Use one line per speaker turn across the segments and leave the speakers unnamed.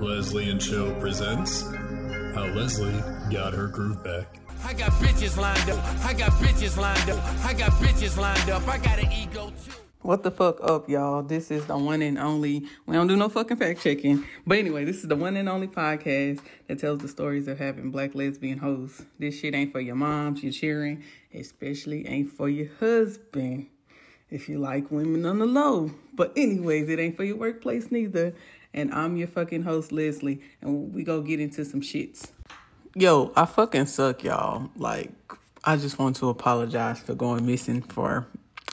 Leslie and Chill presents How Leslie Got Her Groove Back.
I got bitches lined up. I got bitches lined up. I got bitches lined up. I got an ego too.
What the fuck up, y'all? This is the one and only. We don't do no fucking fact checking. But anyway, this is the one and only podcast that tells the stories of having black lesbian hoes. This shit ain't for your moms, your cheering, especially ain't for your husband. If you like women on the low. But anyways, it ain't for your workplace neither. And I'm your fucking host, Leslie, and we go get into some shits. Yo, I fucking suck, y'all. Like, I just want to apologize for going missing for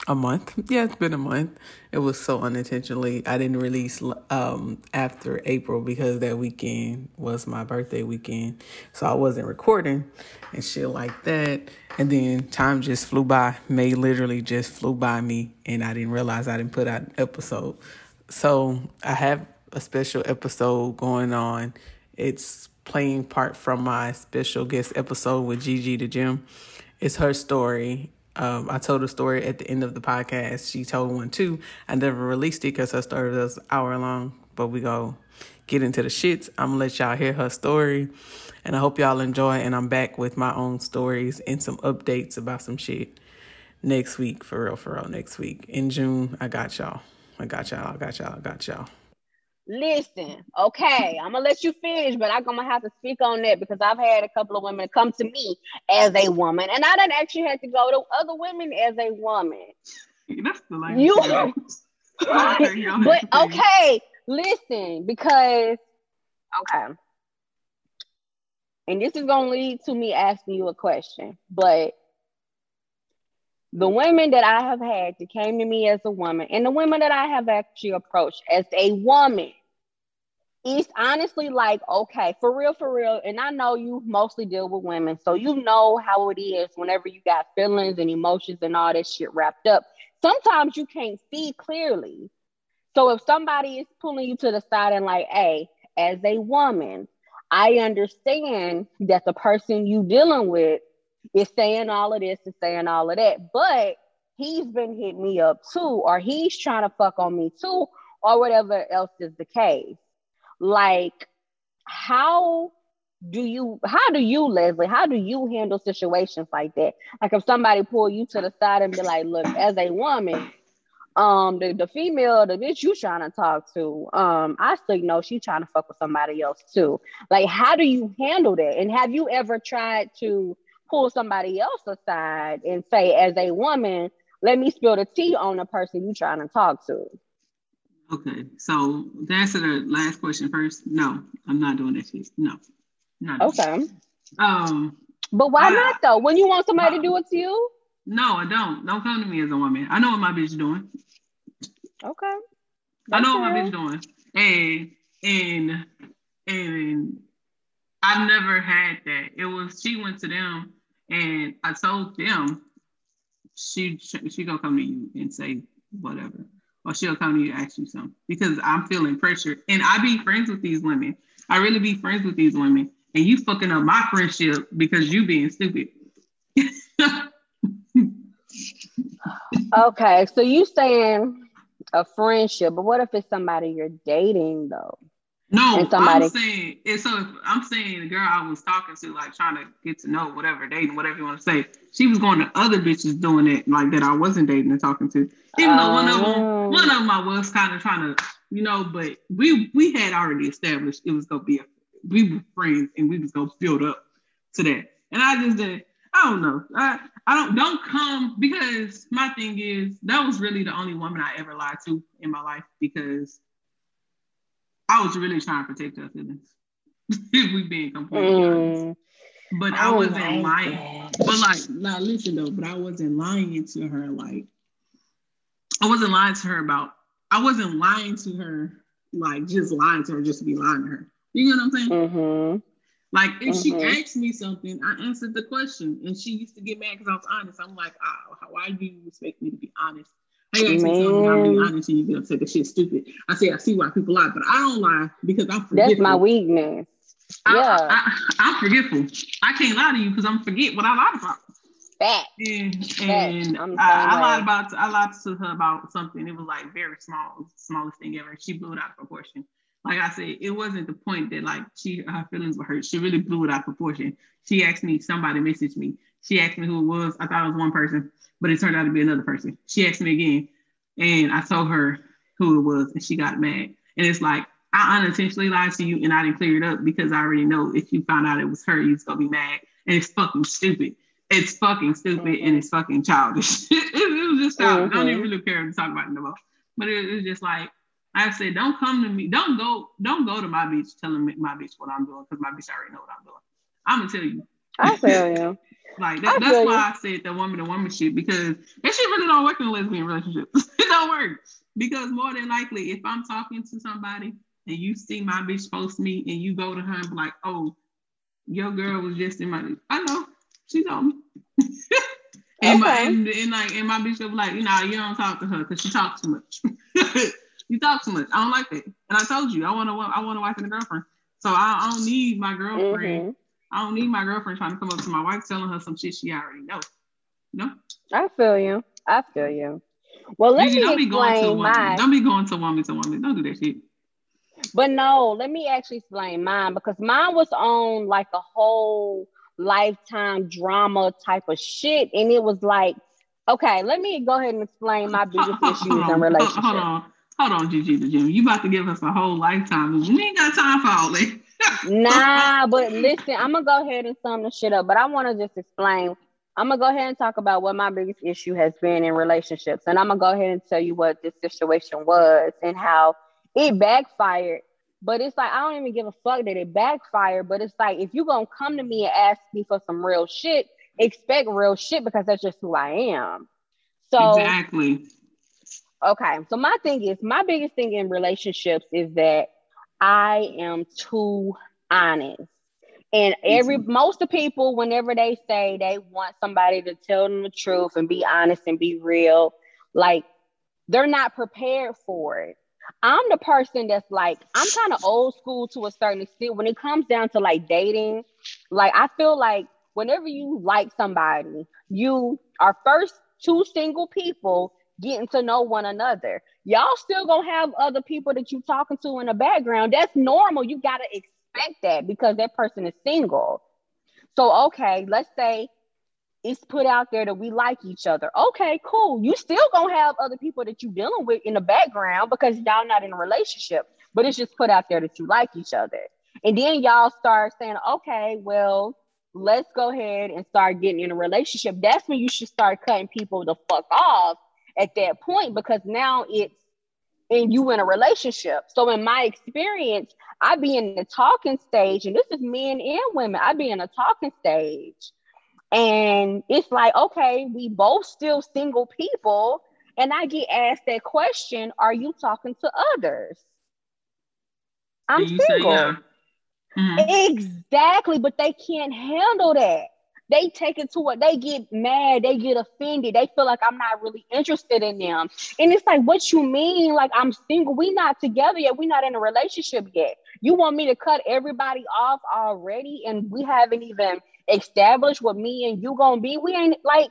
a month. Yeah, it's been a month. It was so unintentionally. I didn't release um after April because that weekend was my birthday weekend. So I wasn't recording and shit like that. And then time just flew by. May literally just flew by me and I didn't realize I didn't put out an episode. So I have a special episode going on. It's playing part from my special guest episode with Gigi the Gem. It's her story um, I told a story at the end of the podcast. She told one too. I never released it because her story was hour long, but we go get into the shits. I'm gonna let y'all hear her story, and I hope y'all enjoy. And I'm back with my own stories and some updates about some shit next week. For real, for real, next week in June. I got y'all. I got y'all. I got y'all. I got y'all.
Listen, okay, I'm gonna let you finish, but I'm gonna have to speak on that because I've had a couple of women come to me as a woman, and I didn't actually have to go to other women as a woman.
That's the language. You,
but okay, listen, because okay, and this is gonna lead to me asking you a question, but the women that I have had that came to me as a woman, and the women that I have actually approached as a woman, it's honestly like, okay, for real, for real. And I know you mostly deal with women, so you know how it is whenever you got feelings and emotions and all that shit wrapped up. Sometimes you can't see clearly. So if somebody is pulling you to the side and like, hey, as a woman, I understand that the person you dealing with is saying all of this and saying all of that, but he's been hitting me up too, or he's trying to fuck on me too, or whatever else is the case. Like, how do you how do you leslie how do you handle situations like that? Like if somebody pull you to the side and be like look as a woman um the, the female the bitch you trying to talk to um i still know she trying to fuck with somebody else too. Like how do you handle that? And have you ever tried to pull somebody else aside and say, as a woman, let me spill the tea on the person you're trying to talk to.
Okay, so to answer the last question first, no, I'm not doing that shit. No,
not okay.
Um,
but why not though? When you want somebody to do it to you?
No, I don't. Don't come to me as a woman. I know what my bitch doing.
Okay.
That's I know what my bitch doing, and and and I've never had that. It was she went to them and I told them she she gonna come to you and say whatever, or she'll come to you and ask you something because I'm feeling pressure. And I be friends with these women. I really be friends with these women, and you fucking up my friendship because you being stupid.
okay, so you saying a friendship, but what if it's somebody you're dating though?
No. I'm saying and so I'm saying the girl I was talking to, like trying to get to know whatever dating, whatever you want to say. She was going to other bitches doing it like that I wasn't dating and talking to. Even though one of them, oh. one of them I was kind of trying to, you know, but we we had already established it was gonna be a we were friends and we was gonna build up to that. And I just didn't. I don't know. I I don't don't come because my thing is that was really the only woman I ever lied to in my life because I was really trying to protect her feelings. if we being completely mm, honest. But I, I wasn't like lying. That. But like, now listen though, but I wasn't lying to her. Like, I wasn't lying to her about. I wasn't lying to her, like just lying to her just to be lying to her. You know what I'm saying?
Mm-hmm.
Like if mm-hmm. she asked me something, I answered the question, and she used to get mad because I was honest. I'm like, oh, why do you expect me to be honest? I got to tell I'm being honest and you're gonna say the shit stupid. I say I see why people lie, but I don't lie because I'm forgetful.
That's my weakness.
I, yeah. I, am forgetful. I can't lie to you because I'm forget what I lied about.
That.
And, and I, I, lied about I lied to her about something. It was like very small, smallest thing ever. She blew it out of proportion. like I said, it wasn't the point that like she her feelings were hurt. She really blew it out of proportion. She asked me, somebody messaged me. She asked me who it was. I thought it was one person, but it turned out to be another person. She asked me again, and I told her who it was, and she got mad. And it's like I unintentionally lied to you, and I didn't clear it up because I already know if you found out it was her, you're gonna be mad, and it's fucking stupid. It's fucking stupid mm-hmm. and it's fucking childish. it, it, was just childish. Mm-hmm. I don't even really care to talk about it no more. But it, it's just like I said, don't come to me. Don't go. Don't go to my bitch telling me my bitch what I'm doing because my bitch already know what I'm doing. I'm gonna tell you.
I feel you.
like that, that's why. I said the woman to woman shit because that shit really don't work in a lesbian relationship. it don't work because more than likely, if I'm talking to somebody and you see my bitch post me and you go to her and be like, oh, your girl was just in my. I know she told me. and, okay. my, and, and like and my bitch was like, you know, you don't talk to her because she talks too much. you talk too much. I don't like that. And I told you, I want to, I want a wife and a girlfriend. So I, I don't need my girlfriend. Mm-hmm. I don't need my girlfriend trying to come up to my wife telling her some shit she already knows. No.
I feel you. I feel you. Well, let me don't be going to
my... Don't be going to woman to woman. Don't do that shit.
But no, let me actually explain mine because mine was on like a whole lifetime drama type of shit. And it was like, okay, let me go ahead and explain my biggest issues in relationships.
Hold on. Hold on, Gigi the Gem. You about to give us a whole lifetime. We ain't got time for all that.
Nah, but listen, I'm gonna go ahead and sum the shit up. But I want to just explain. I'm gonna go ahead and talk about what my biggest issue has been in relationships, and I'm gonna go ahead and tell you what this situation was and how it backfired but it's like I don't even give a fuck that it backfired. But it's like if you're gonna come to me and ask me for some real shit, expect real shit because that's just who I am. So
exactly.
Okay. So my thing is my biggest thing in relationships is that I am too honest. And every most of people, whenever they say they want somebody to tell them the truth and be honest and be real, like they're not prepared for it. I'm the person that's like, I'm kind of old school to a certain extent. When it comes down to like dating, like I feel like whenever you like somebody, you are first two single people getting to know one another. Y'all still gonna have other people that you talking to in the background. That's normal. You gotta expect that because that person is single. So okay, let's say it's put out there that we like each other. Okay, cool. You still gonna have other people that you dealing with in the background because y'all not in a relationship, but it's just put out there that you like each other. And then y'all start saying, okay, well, let's go ahead and start getting in a relationship. That's when you should start cutting people the fuck off at that point because now it's and you in a relationship. So in my experience, I be in the talking stage, and this is men and women. I be in a talking stage and it's like, okay, we both still single people. And I get asked that question Are you talking to others? I'm single. Say, yeah. mm-hmm. Exactly. But they can't handle that. They take it to what they get mad, they get offended, they feel like I'm not really interested in them. And it's like, what you mean? Like, I'm single, we not together yet, we not in a relationship yet. You want me to cut everybody off already, and we haven't even established what me and you gonna be. We ain't like,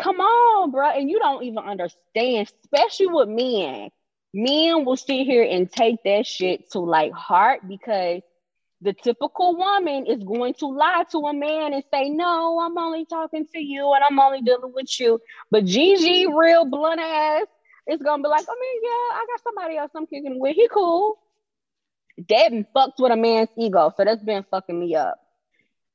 come on, bro. And you don't even understand, especially with men. Men will sit here and take that shit to like heart because the typical woman is going to lie to a man and say, No, I'm only talking to you and I'm only dealing with you. But Gigi, real blunt ass, is gonna be like, oh, I mean, yeah, I got somebody else I'm kicking with. He cool. That fucks with a man's ego. So that's been fucking me up.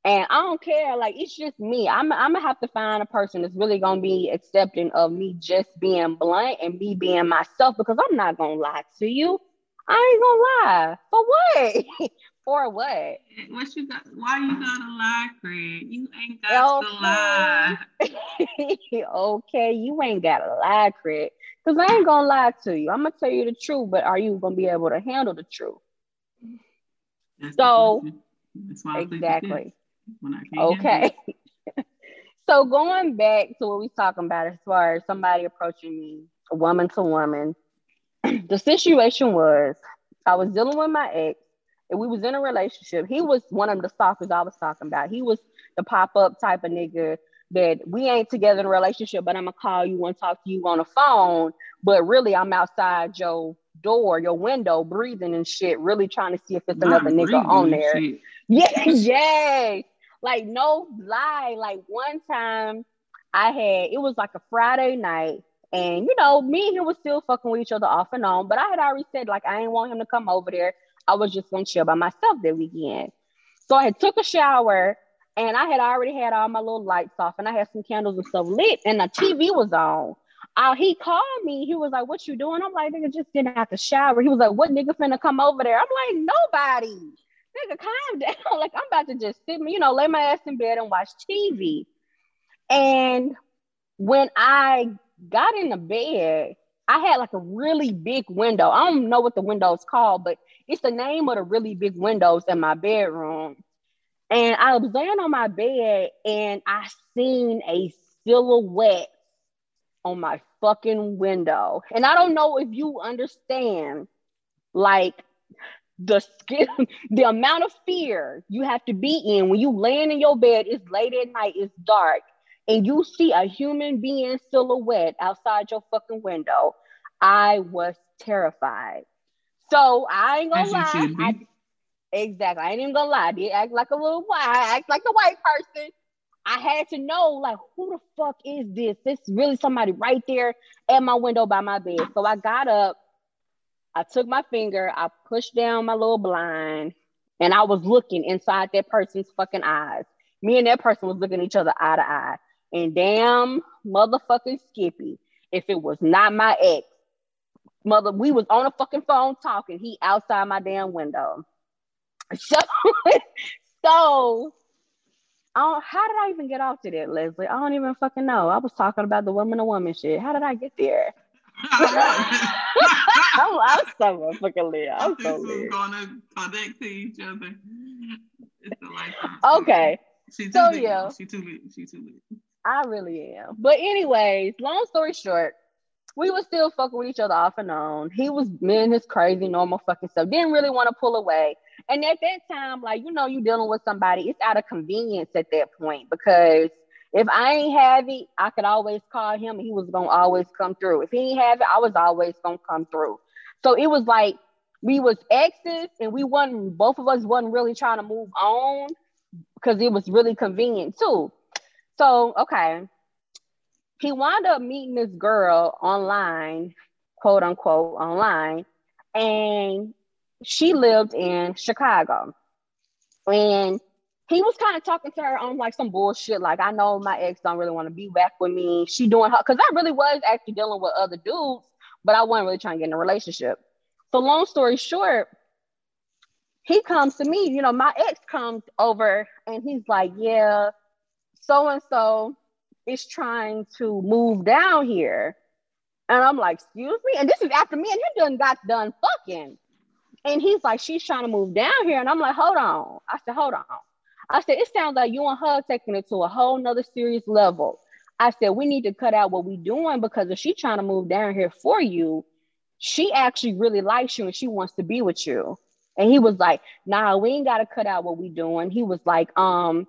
And I don't care. Like it's just me. I'm I'm gonna have to find a person that's really gonna be accepting of me just being blunt and me being myself because I'm not gonna lie to you. I ain't gonna lie. For what? For what?
What you got? Why you gotta lie, Craig? You ain't got okay. to lie.
okay, you ain't gotta lie, Craig. Cause I ain't gonna lie to you. I'm gonna tell you the truth, but are you gonna be able to handle the truth? That's so exactly okay. so going back to what we talking about as far as somebody approaching me, a woman to woman, the situation was I was dealing with my ex and we was in a relationship. He was one of the stalkers I was talking about. He was the pop-up type of nigga that we ain't together in a relationship, but I'm gonna call you and talk to you on the phone. But really, I'm outside your door, your window, breathing and shit, really trying to see if it's Not another nigga on there. Yeah, yeah. Like no lie. Like one time I had it was like a Friday night, and you know, me and him was still fucking with each other off and on, but I had already said like I didn't want him to come over there. I was just gonna chill by myself that weekend. So I had took a shower and I had already had all my little lights off and I had some candles and stuff lit and the TV was on. Uh, he called me. He was like, "What you doing?" I'm like, "Nigga, just getting out the shower." He was like, "What nigga finna come over there?" I'm like, "Nobody." Nigga, calm down. like I'm about to just sit, you know, lay my ass in bed and watch TV. And when I got in the bed, I had like a really big window. I don't know what the window is called, but it's the name of the really big windows in my bedroom. And I was laying on my bed and I seen a silhouette on my fucking window. And I don't know if you understand like the skill, the amount of fear you have to be in when you laying in your bed, it's late at night, it's dark, and you see a human being silhouette outside your fucking window. I was terrified. So I ain't gonna lie. I, exactly. I ain't even gonna lie. I did act like a little white. I act like a white person. I had to know, like, who the fuck is this? This is really somebody right there at my window by my bed. So I got up, I took my finger, I pushed down my little blind, and I was looking inside that person's fucking eyes. Me and that person was looking each other eye to eye. And damn motherfucking Skippy, if it was not my ex, mother, we was on a fucking phone talking. He outside my damn window. So, so how did I even get off to that, Leslie? I don't even fucking know. I was talking about the woman to woman shit. How did I get there? I'm, I'm so fucking lit. I'm so lit.
Gonna connect to each other.
okay.
She too so lit. yeah, she too lit. She too lit.
I really am. But anyways, long story short, we were still fucking with each other off and on. He was being his crazy normal fucking stuff. Didn't really want to pull away. And at that time, like you know, you dealing with somebody, it's out of convenience at that point because if I ain't have it, I could always call him and he was gonna always come through. If he ain't have it, I was always gonna come through. So it was like we was exes and we wasn't both of us wasn't really trying to move on because it was really convenient too. So okay. He wound up meeting this girl online, quote unquote, online, and she lived in Chicago. And he was kind of talking to her on like some bullshit, like I know my ex don't really want to be back with me. She doing her because I really was actually dealing with other dudes, but I wasn't really trying to get in a relationship. So long story short, he comes to me, you know, my ex comes over and he's like, Yeah, so and so is trying to move down here. And I'm like, excuse me? And this is after me and him done got done fucking. And he's like, she's trying to move down here. And I'm like, hold on. I said, hold on. I said, it sounds like you and her taking it to a whole nother serious level. I said, we need to cut out what we doing because if she's trying to move down here for you, she actually really likes you and she wants to be with you. And he was like, nah, we ain't got to cut out what we doing. He was like, um,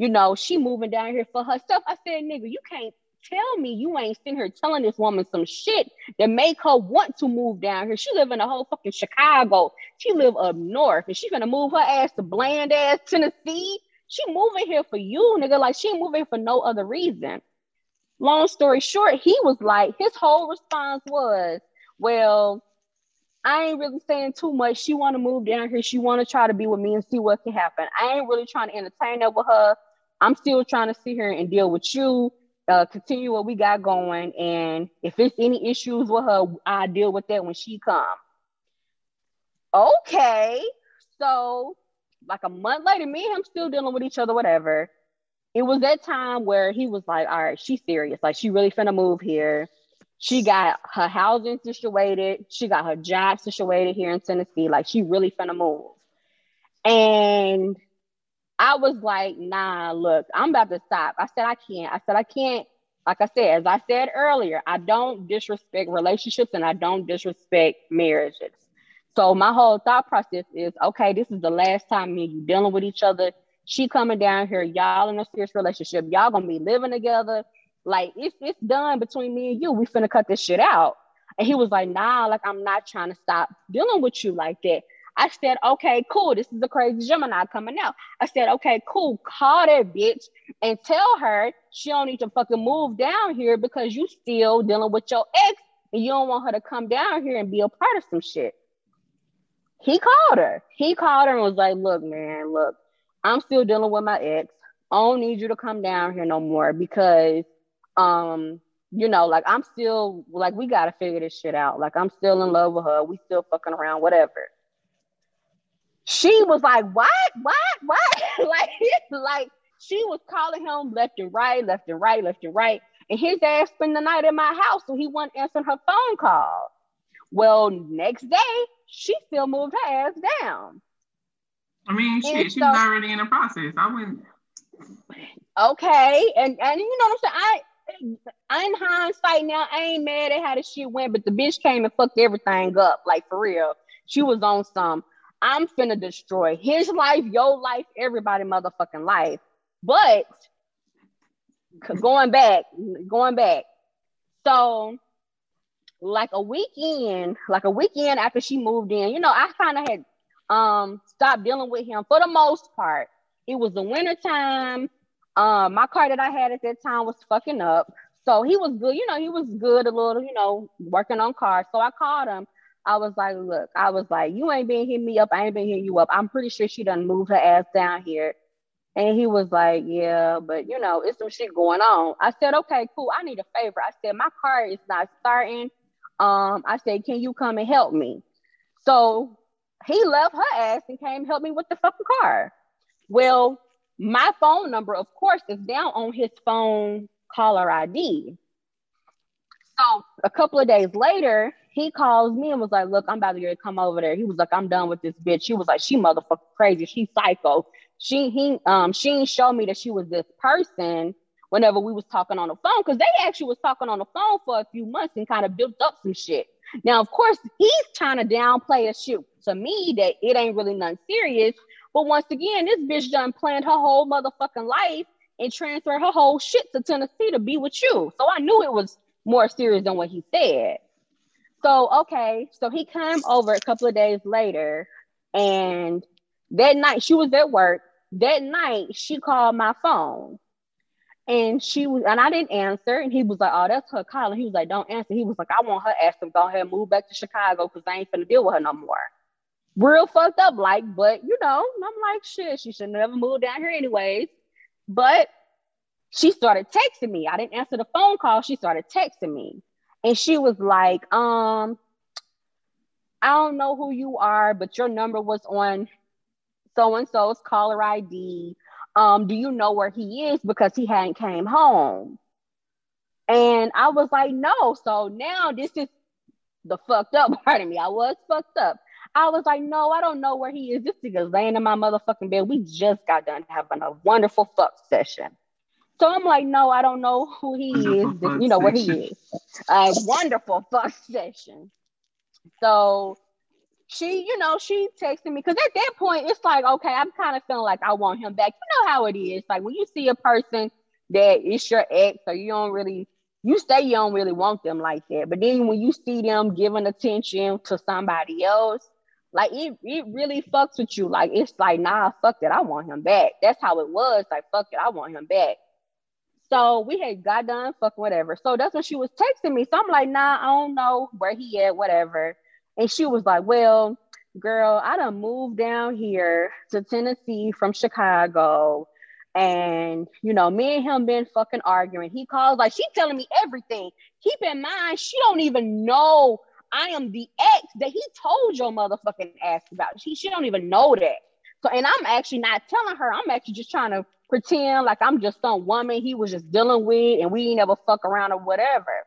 you know, she moving down here for herself. I said, nigga, you can't tell me you ain't sitting here telling this woman some shit that make her want to move down here. She live in a whole fucking Chicago. She live up north and she gonna move her ass to bland ass Tennessee. She moving here for you, nigga. Like she moving for no other reason. Long story short, he was like, his whole response was, well, I ain't really saying too much. She want to move down here. She want to try to be with me and see what can happen. I ain't really trying to entertain that with her. I'm still trying to sit here and deal with you uh, continue what we got going. And if it's any issues with her, I deal with that when she come. Okay. So like a month later, me and him still dealing with each other, whatever. It was that time where he was like, all right, she's serious. Like she really finna move here. She got her housing situated. She got her job situated here in Tennessee. Like she really finna move. And I was like, nah, look, I'm about to stop. I said, I can't. I said, I can't. Like I said, as I said earlier, I don't disrespect relationships and I don't disrespect marriages. So my whole thought process is, okay, this is the last time me and you dealing with each other. She coming down here, y'all in a serious relationship. Y'all gonna be living together. Like it's it's done between me and you. We finna cut this shit out. And he was like, nah, like I'm not trying to stop dealing with you like that. I said, okay, cool. This is the crazy Gemini coming out. I said, okay, cool. Call that bitch and tell her she don't need to fucking move down here because you still dealing with your ex and you don't want her to come down here and be a part of some shit. He called her. He called her and was like, look, man, look, I'm still dealing with my ex. I don't need you to come down here no more because um you know, like I'm still like we gotta figure this shit out. Like I'm still in love with her. We still fucking around, whatever. She was like, What? What? What? like, like she was calling him left and right, left and right, left and right. And his ass spent the night in my house, so he wasn't answering her phone call. Well, next day, she still moved her ass down.
I mean, shit, she's so, already in the process. I wouldn't.
Okay, and and you know what I'm saying? I, in hindsight now, I ain't mad at how the shit went, but the bitch came and fucked everything up, like for real. She was on some. I'm finna destroy his life, your life, everybody motherfucking life. But going back, going back. So like a weekend, like a weekend after she moved in, you know, I kind of had um stopped dealing with him for the most part. It was the winter time. Um, my car that I had at that time was fucking up. So he was good, you know, he was good a little, you know, working on cars. So I called him. I was like, look, I was like, you ain't been hitting me up. I ain't been hitting you up. I'm pretty sure she done moved her ass down here. And he was like, yeah, but you know, it's some shit going on. I said, okay, cool. I need a favor. I said, my car is not starting. Um, I said, can you come and help me? So he left her ass and came help me with the fucking car. Well, my phone number, of course, is down on his phone caller ID. So a couple of days later, he calls me and was like, Look, I'm about to come over there. He was like, I'm done with this bitch. She was like, She motherfucking crazy. She psycho. She he um she didn't me that she was this person whenever we was talking on the phone because they actually was talking on the phone for a few months and kind of built up some shit. Now, of course, he's trying to downplay a shit to me that it ain't really nothing serious. But once again, this bitch done planned her whole motherfucking life and transferred her whole shit to Tennessee to be with you. So I knew it was more serious than what he said. So okay, so he came over a couple of days later, and that night she was at work. That night she called my phone and she was, and I didn't answer. And he was like, "Oh, that's her calling." He was like, "Don't answer." He was like, "I want her ass to go ahead and move back to Chicago because I ain't finna deal with her no more." Real fucked up, like, but you know, I'm like, shit, she should never move down here anyways. But she started texting me. I didn't answer the phone call. She started texting me, and she was like, "Um, I don't know who you are, but your number was on so and so's caller ID." um, do you know where he is? Because he hadn't came home. And I was like, no. So now this is the fucked up part of me. I was fucked up. I was like, no, I don't know where he is. This nigga's laying in my motherfucking bed. We just got done having a wonderful fuck session. So I'm like, no, I don't know who he is. You know where he is. A wonderful fuck session. So she, you know, she texted me because at that point it's like, okay, I'm kind of feeling like I want him back. You know how it is. Like when you see a person that is your ex, or you don't really, you say you don't really want them like that, but then when you see them giving attention to somebody else, like it, it really fucks with you. Like it's like, nah, fuck it, I want him back. That's how it was. Like fuck it, I want him back. So we had got done, fuck whatever. So that's when she was texting me. So I'm like, nah, I don't know where he at, whatever. And she was like, Well, girl, I done moved down here to Tennessee from Chicago. And you know, me and him been fucking arguing. He calls like she telling me everything. Keep in mind, she don't even know I am the ex that he told your motherfucking ass about. She she don't even know that. So, and I'm actually not telling her. I'm actually just trying to pretend like I'm just some woman he was just dealing with, and we ain't ever fuck around or whatever.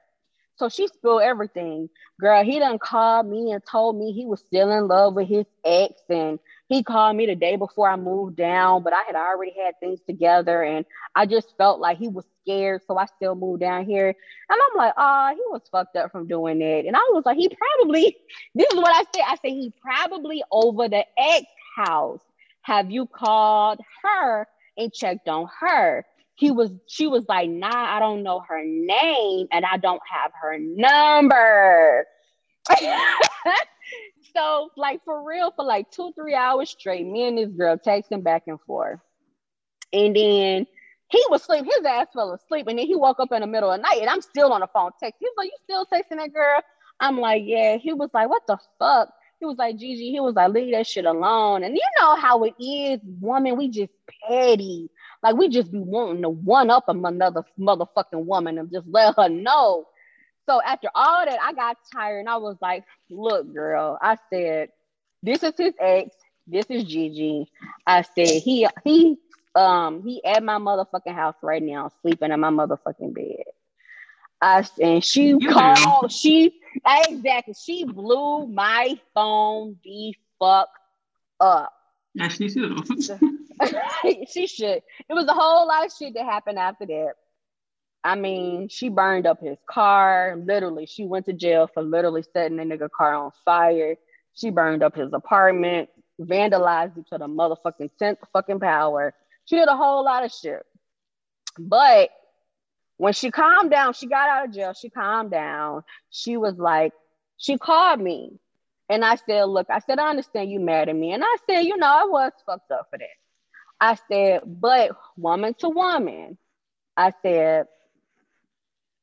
So she spilled everything. Girl, he done called me and told me he was still in love with his ex. And he called me the day before I moved down, but I had already had things together and I just felt like he was scared. So I still moved down here. And I'm like, oh, he was fucked up from doing that. And I was like, he probably, this is what I said. I said, he probably over the ex house. Have you called her and checked on her? he was she was like nah i don't know her name and i don't have her number so, like for real, for like two, three hours straight, me and this girl texting back and forth. And then he was asleep, his ass fell asleep, and then he woke up in the middle of the night, and I'm still on the phone texting. He's like, You still texting that girl? I'm like, Yeah. He was like, What the fuck? He was like, Gigi, he was like, Leave that shit alone. And you know how it is, woman, we just petty. Like we just be wanting to one up another motherfucking woman and just let her know. So after all that, I got tired and I was like, look, girl, I said, this is his ex. This is Gigi. I said, he he um he at my motherfucking house right now, sleeping in my motherfucking bed. I and she you called, she exactly she blew my phone the fuck up.
Yeah, she should.
she should. It was a whole lot of shit that happened after that. I mean, she burned up his car. Literally, she went to jail for literally setting the nigga car on fire. She burned up his apartment, vandalized it to the motherfucking tenth fucking power. She did a whole lot of shit. But when she calmed down, she got out of jail. She calmed down. She was like, she called me. And I said, look, I said, I understand you mad at me. And I said, you know, I was fucked up for that. I said, but woman to woman, I said,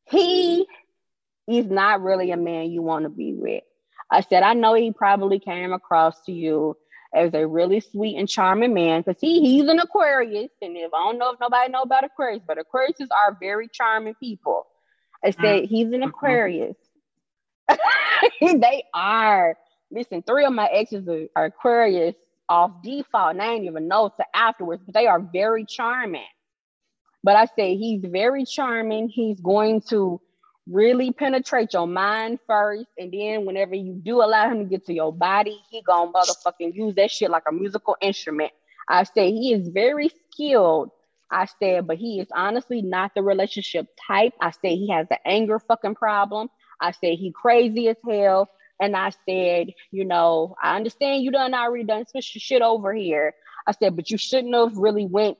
he is not really a man you want to be with. I said, I know he probably came across to you as a really sweet and charming man because he he's an Aquarius. And if I don't know if nobody know about Aquarius, but Aquariuses are very charming people. I said, mm-hmm. he's an Aquarius. they are. Listen, three of my exes are, are Aquarius off default, and I didn't even know to afterwards, but they are very charming. But I say he's very charming. He's going to really penetrate your mind first, and then whenever you do allow him to get to your body, he gonna motherfucking use that shit like a musical instrument. I say he is very skilled. I said, but he is honestly not the relationship type. I say he has an anger fucking problem. I said he crazy as hell. And I said, you know, I understand you done already done some shit over here. I said, but you shouldn't have really went.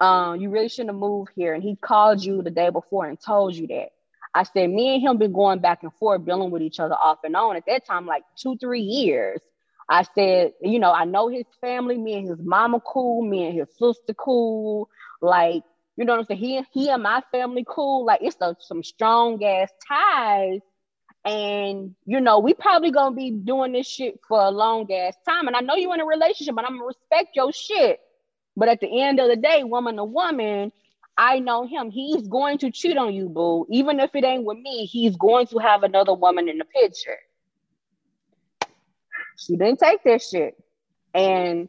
Um, you really shouldn't have moved here. And he called you the day before and told you that. I said, me and him been going back and forth, dealing with each other off and on at that time, like two, three years. I said, you know, I know his family, me and his mama cool, me and his sister cool. Like, you know what I'm saying? He, he and my family cool. Like, it's a, some strong ass ties and you know, we probably gonna be doing this shit for a long ass time. And I know you in a relationship, but I'm gonna respect your shit. But at the end of the day, woman to woman, I know him. He's going to cheat on you, boo. Even if it ain't with me, he's going to have another woman in the picture. She didn't take this shit. And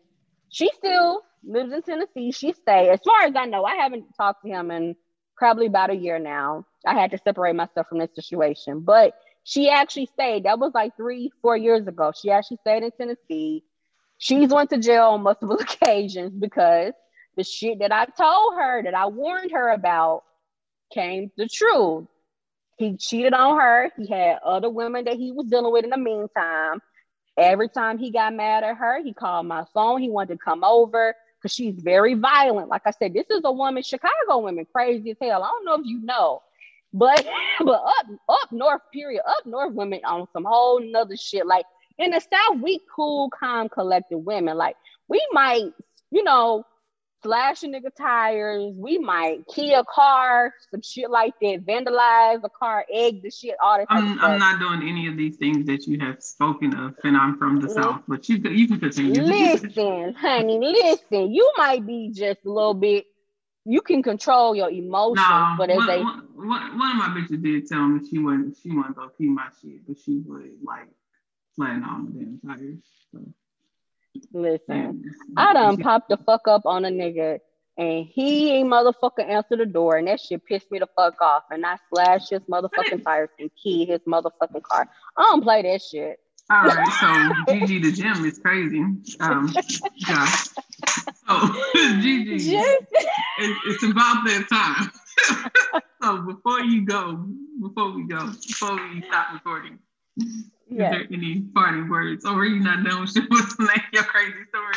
she still lives in Tennessee. She stay. As far as I know, I haven't talked to him in probably about a year now. I had to separate myself from this situation. But she actually stayed. That was like three, four years ago. She actually stayed in Tennessee. She's went to jail on multiple occasions because the shit that I told her, that I warned her about, came the truth. He cheated on her. He had other women that he was dealing with in the meantime. Every time he got mad at her, he called my phone. He wanted to come over because she's very violent. Like I said, this is a woman, Chicago women, crazy as hell. I don't know if you know. But but up up north, period, up north women on some whole nother shit. Like in the south, we cool, calm, collected women. Like we might, you know, slash a nigga tires. We might key a car, some shit like that, vandalize a car, egg the shit, all that.
I'm, I'm not doing any of these things that you have spoken of, and I'm from the south. But you you can continue.
Listen, honey, listen. You might be just a little bit you can control your emotions, nah, but as one, they
one, one of my bitches did tell me she wasn't she wasn't gonna keep my shit, but she would like flatten on the damn tires. So.
Listen, I done popped the fuck up on a nigga and he ain't motherfucking answer the door and that shit pissed me the fuck off and I slashed his motherfucking tires and keyed his motherfucking car. I don't play that shit.
All right, so Gigi the Gem is crazy. Um, yeah. So Gigi, it's, it's about that time. so before you go, before we go, before we stop recording, yes. is there any parting words, or are you not done with your crazy story?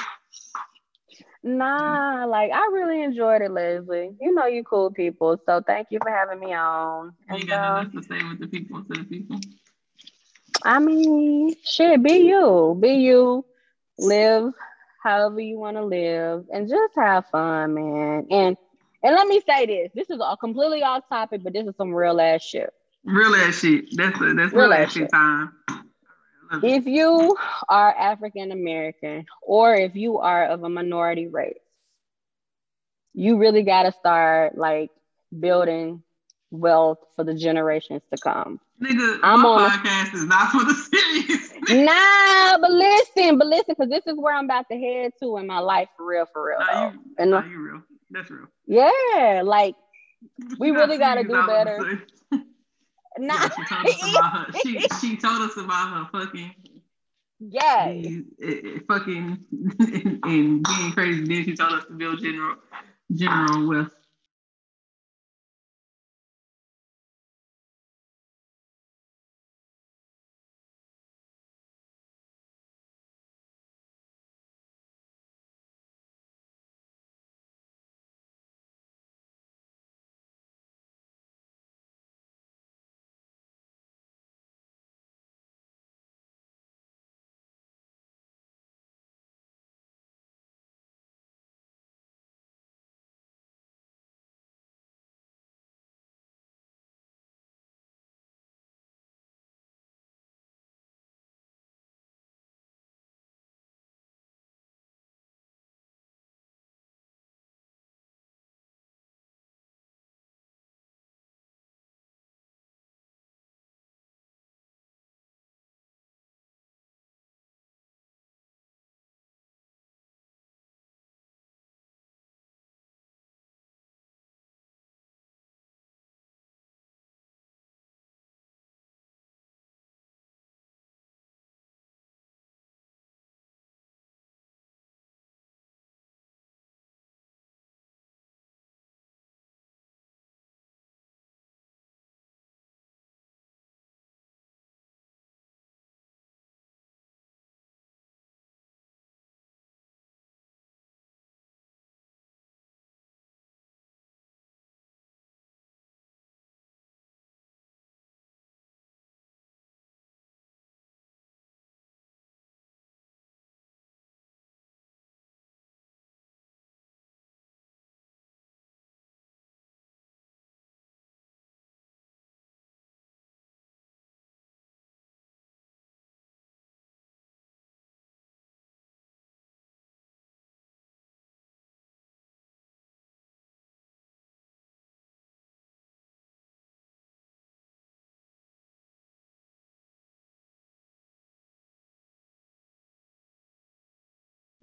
Nah, like I really enjoyed it, Leslie. You know you cool people, so thank you for having me on.
You got uh, nothing to say with the people to the people.
I mean, shit, be you. Be you. Live however you want to live and just have fun, man. And and let me say this. This is a completely off topic, but this is some real ass shit.
Real ass shit. That's a, that's real, real ass shit time. Mm-hmm.
If you are African American or if you are of a minority race, you really got to start like building wealth for the generations to come.
Nigga, I'm my on podcast a, is not for the serious.
nah, but listen, but listen, because this is where I'm about to head to in my life for real, for real. Nah, you,
and nah, you real. That's real.
Yeah, like we really got to do better.
Nah. Yeah, she told us about her. She, she told us about her fucking.
Yeah.
Eh, eh, fucking and, and being crazy. Then she told us to build general general wealth.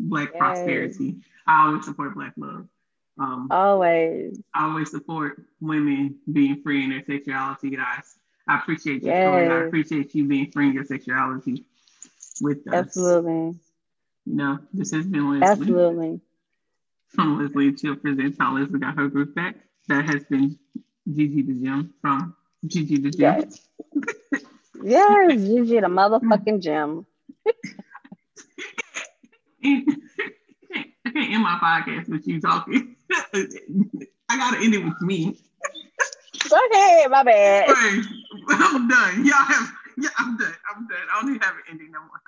Black yes. prosperity. I always support black love.
Um, always.
I always support women being free in their sexuality, guys. I appreciate your yes. I appreciate you being free in your sexuality with us.
Absolutely.
You know, this has been Leslie.
Absolutely.
From Leslie Chill presents how Leslie got her groove back. That has been Gigi the Gem from Gigi the Gem.
Yes, yes Gigi the motherfucking Gem.
I can't end my podcast with you talking. I gotta end it with me.
Go ahead, my bad.
I'm done. Y'all have yeah, I'm done. I'm done. I don't even have an ending no more.